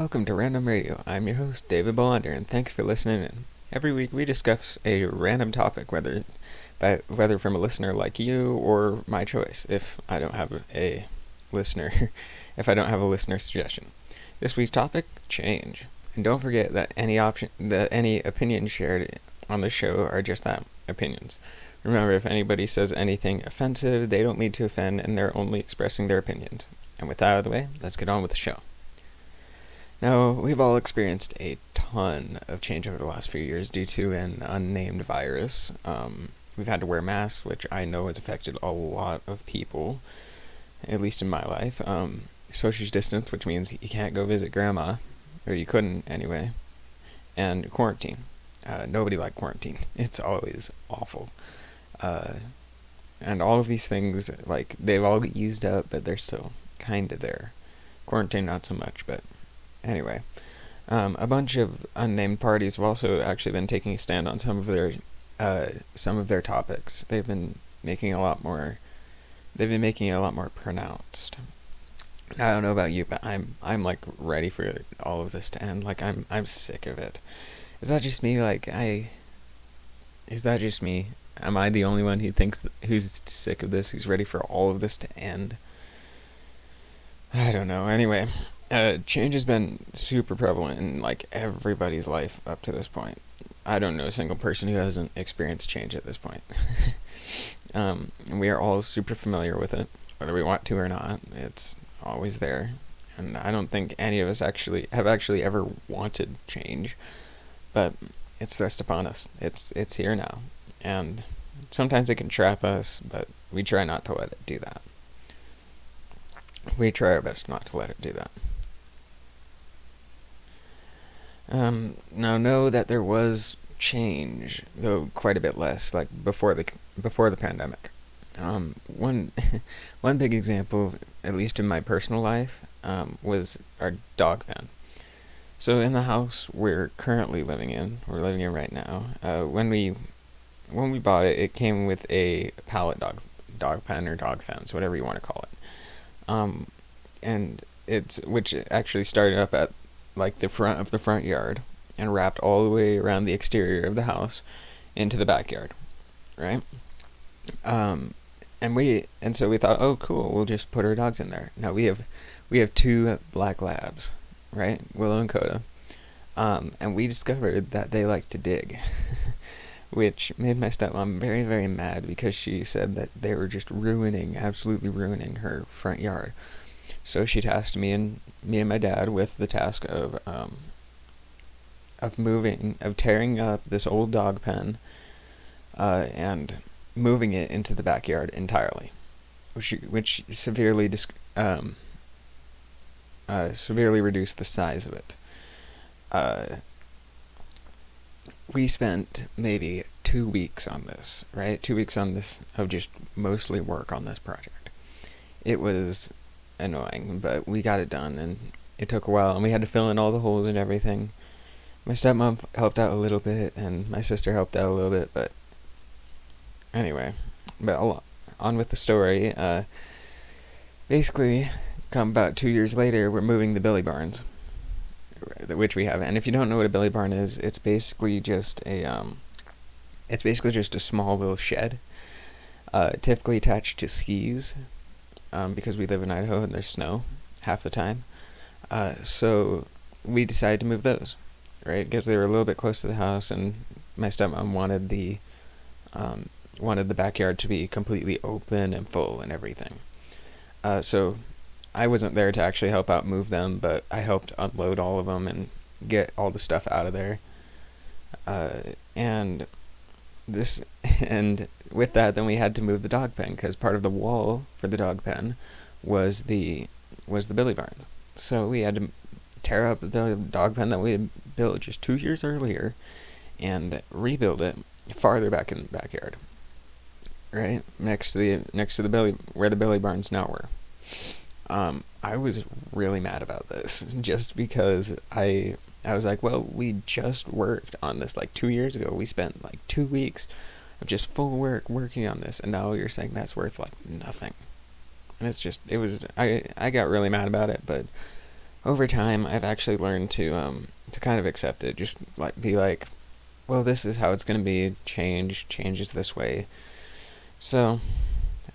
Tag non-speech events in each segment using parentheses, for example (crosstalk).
Welcome to Random Radio. I'm your host, David Bolander, and thanks for listening in. Every week we discuss a random topic, whether by, whether from a listener like you or my choice, if I don't have a listener, (laughs) if I don't have a listener suggestion. This week's topic: change. And don't forget that any option, that any opinions shared on the show are just that opinions. Remember, if anybody says anything offensive, they don't mean to offend, and they're only expressing their opinions. And with that out of the way, let's get on with the show. Now, we've all experienced a ton of change over the last few years due to an unnamed virus. Um, we've had to wear masks, which I know has affected a lot of people, at least in my life. Um, social distance, which means you can't go visit grandma, or you couldn't anyway, and quarantine. Uh, nobody liked quarantine. (laughs) It's always awful. Uh, and all of these things, like, they've all eased up, but they're still kind of there. Quarantine, not so much, but Anyway, um, a bunch of unnamed parties have also actually been taking a stand on some of their uh, some of their topics. They've been making a lot more. They've been making it a lot more pronounced. I don't know about you, but I'm I'm like ready for all of this to end. Like I'm I'm sick of it. Is that just me? Like I. Is that just me? Am I the only one who thinks who's sick of this? Who's ready for all of this to end? I don't know. Anyway, uh, change has been super prevalent in like everybody's life up to this point. I don't know a single person who hasn't experienced change at this point. (laughs) um, we are all super familiar with it, whether we want to or not. It's always there, and I don't think any of us actually have actually ever wanted change, but it's thrust upon us. It's it's here now, and sometimes it can trap us, but we try not to let it do that. We try our best not to let it do that. Um, now know that there was change, though quite a bit less, like before the before the pandemic. Um, one (laughs) one big example, at least in my personal life, um, was our dog pen. So in the house we're currently living in, we're living in right now. Uh, when we when we bought it, it came with a pallet dog dog pen or dog fence, whatever you want to call it. Um, and it's which actually started up at like the front of the front yard and wrapped all the way around the exterior of the house into the backyard, right? Um, and we and so we thought, oh, cool, we'll just put our dogs in there. Now we have we have two black labs, right, Willow and Coda, um, and we discovered that they like to dig. (laughs) which made my stepmom very, very mad because she said that they were just ruining, absolutely ruining her front yard. So she tasked me and me and my dad with the task of um, of moving, of tearing up this old dog pen, uh, and moving it into the backyard entirely, which which severely dis- um, uh, severely reduced the size of it. Uh, we spent maybe two weeks on this, right? Two weeks on this of just mostly work on this project. It was annoying, but we got it done, and it took a while, and we had to fill in all the holes and everything. My stepmom helped out a little bit, and my sister helped out a little bit, but anyway, but on with the story. Uh, basically, come about two years later, we're moving the Billy Barns, which we have. And if you don't know what a Billy Barn is, it's basically just a um, it's basically just a small little shed, uh, typically attached to skis, um, because we live in Idaho and there's snow half the time. Uh, so we decided to move those, right? Because they were a little bit close to the house, and my stepmom wanted the um, wanted the backyard to be completely open and full and everything. Uh, so I wasn't there to actually help out move them, but I helped unload all of them and get all the stuff out of there. Uh, and this (laughs) and with that, then we had to move the dog pen because part of the wall for the dog pen was the was the Billy Barns. So we had to tear up the dog pen that we had built just two years earlier and rebuild it farther back in the backyard. Right next to the next to the Billy where the Billy Barns now were. Um, I was really mad about this (laughs) just because I I was like, well, we just worked on this like two years ago. We spent like two weeks of just full work working on this, and now you're saying that's worth like nothing. And it's just it was I I got really mad about it, but over time, I've actually learned to um, to kind of accept it. Just like be like, well, this is how it's gonna be. Change changes this way. So,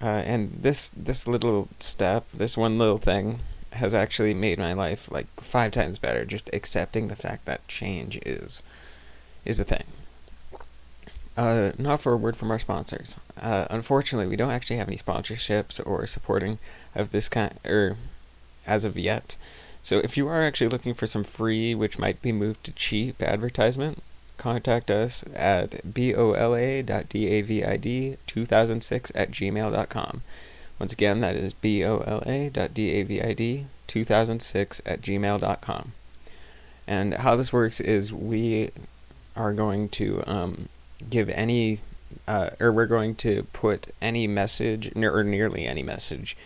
uh, and this this little step, this one little thing, has actually made my life like five times better. Just accepting the fact that change is is a thing. Uh, not for a word from our sponsors. Uh, unfortunately, we don't actually have any sponsorships or supporting of this kind, or as of yet. So if you are actually looking for some free, which might be moved to cheap advertisement, contact us at bola.david2006 at gmail.com. Once again, that is bola.david2006 at gmail.com. And how this works is we are going to um, give any, uh, or we're going to put any message, or nearly any message,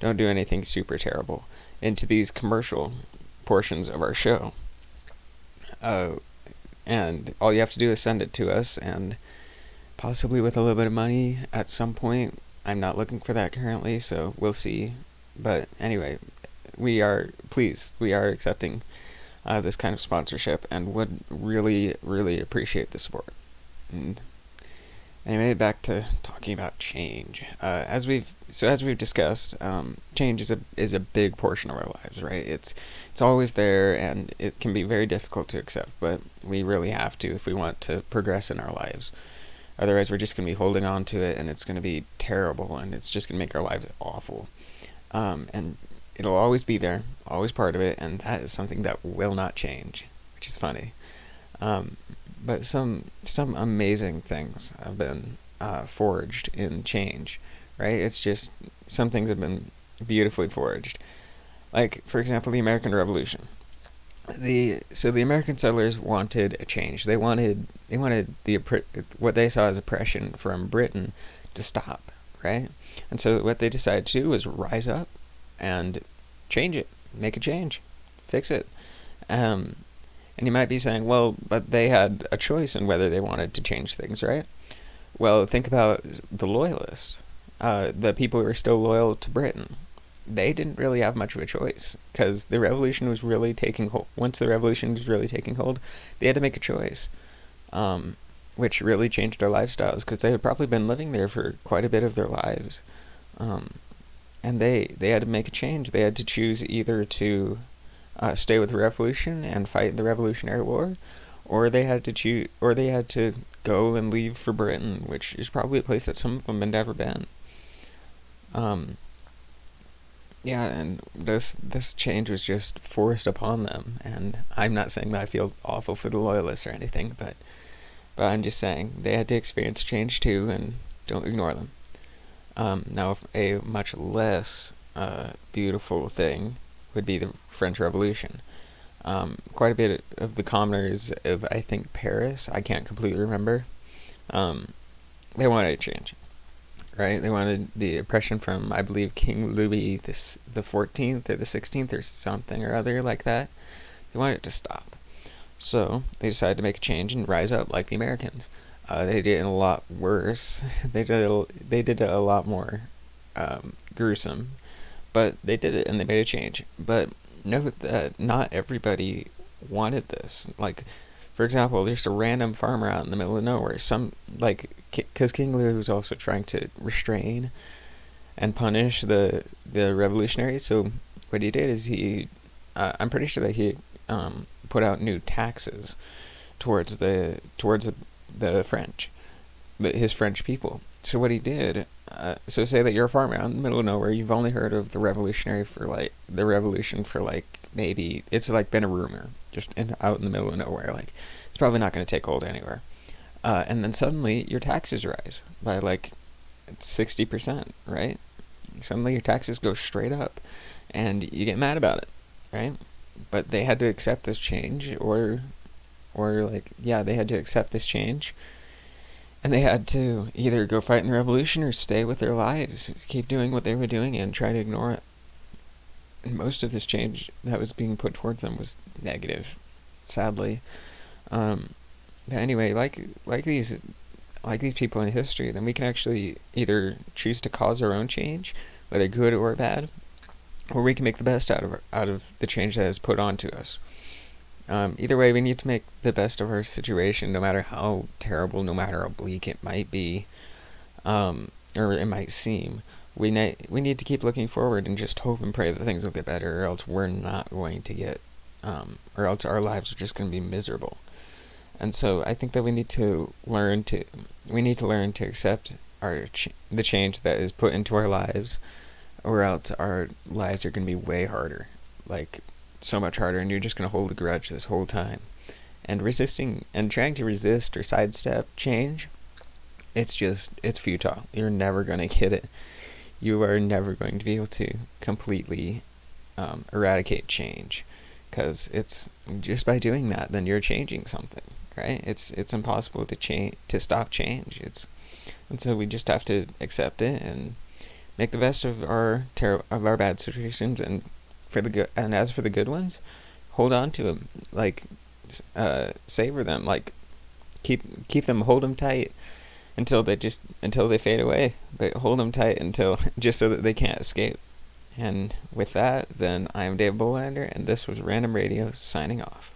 don't do anything super terrible, into these commercial portions of our show. Uh, and all you have to do is send it to us, and possibly with a little bit of money at some point. I'm not looking for that currently, so we'll see. But anyway, we are please we are accepting uh, this kind of sponsorship and would really really appreciate the support. And anyway, back to talking about change. Uh, as we've so as we've discussed, um, change is a is a big portion of our lives, right? It's it's always there, and it can be very difficult to accept, but we really have to if we want to progress in our lives. Otherwise, we're just going to be holding on to it, and it's going to be terrible, and it's just going to make our lives awful. Um, and it'll always be there, always part of it, and that is something that will not change, which is funny. Um, but some some amazing things have been uh, forged in change, right? It's just some things have been beautifully forged. Like for example, the American Revolution. The so the American settlers wanted a change. They wanted they wanted the what they saw as oppression from Britain to stop, right? And so what they decided to do was rise up and change it, make a change, fix it. Um, and you might be saying, well, but they had a choice in whether they wanted to change things, right? Well, think about the loyalists, uh, the people who are still loyal to Britain. They didn't really have much of a choice because the revolution was really taking hold. Once the revolution was really taking hold, they had to make a choice, um, which really changed their lifestyles because they had probably been living there for quite a bit of their lives. Um, and they, they had to make a change. They had to choose either to uh, stay with the revolution and fight the Revolutionary War, or they had to choose, or they had to go and leave for Britain, which is probably a place that some of them had never been. Um, yeah, and this this change was just forced upon them, and I'm not saying that I feel awful for the loyalists or anything, but but I'm just saying they had to experience change too, and don't ignore them. Um, now, a much less uh, beautiful thing would be the French Revolution. Um, quite a bit of the commoners of I think Paris, I can't completely remember. Um, they wanted a change, right? They wanted the oppression from I believe King Louis this the fourteenth or the sixteenth or something or other like that. They wanted it to stop, so they decided to make a change and rise up like the Americans. Uh, they did it a lot worse. (laughs) they did a, they did it a lot more um, gruesome but they did it and they made a change. But note that not everybody wanted this. Like, for example, there's a random farmer out in the middle of nowhere. Some like because King Louis was also trying to restrain and punish the the revolutionaries. So what he did is he, uh, I'm pretty sure that he um, put out new taxes towards the towards the, the French, the, his French people. So what he did so say that you're a farmer out in the middle of nowhere. You've only heard of the revolutionary for like the revolution for like maybe it's like been a rumor just in, out in the middle of nowhere. Like it's probably not going to take hold anywhere. Uh, and then suddenly your taxes rise by like sixty percent, right? Suddenly your taxes go straight up, and you get mad about it, right? But they had to accept this change, or, or like yeah, they had to accept this change and they had to either go fight in the revolution or stay with their lives, keep doing what they were doing and try to ignore it. And most of this change that was being put towards them was negative, sadly. Um, but anyway, like like these like these people in history, then we can actually either choose to cause our own change, whether good or bad, or we can make the best out of out of the change that is put onto us. Um, either way, we need to make the best of our situation, no matter how terrible, no matter how bleak it might be, um, or it might seem. We ne- we need to keep looking forward and just hope and pray that things will get better, or else we're not going to get, um, or else our lives are just going to be miserable. And so I think that we need to learn to we need to learn to accept our ch- the change that is put into our lives, or else our lives are going to be way harder, like so much harder, and you're just going to hold a grudge this whole time. And resisting and trying to resist or sidestep change, it's just it's futile. You're never going to get it. You are never going to be able to completely um, eradicate change, because it's just by doing that, then you're changing something right? It's it's impossible to change to stop change. It's and so we just have to accept it and make the best of our ter- of our bad situations and for the good and as for the good ones, hold on to them like uh, savor them like keep keep them hold them tight until they just until they fade away but hold them tight until (laughs) just so that they can't escape. And with that then i'm dave bolander and this was random radio signing off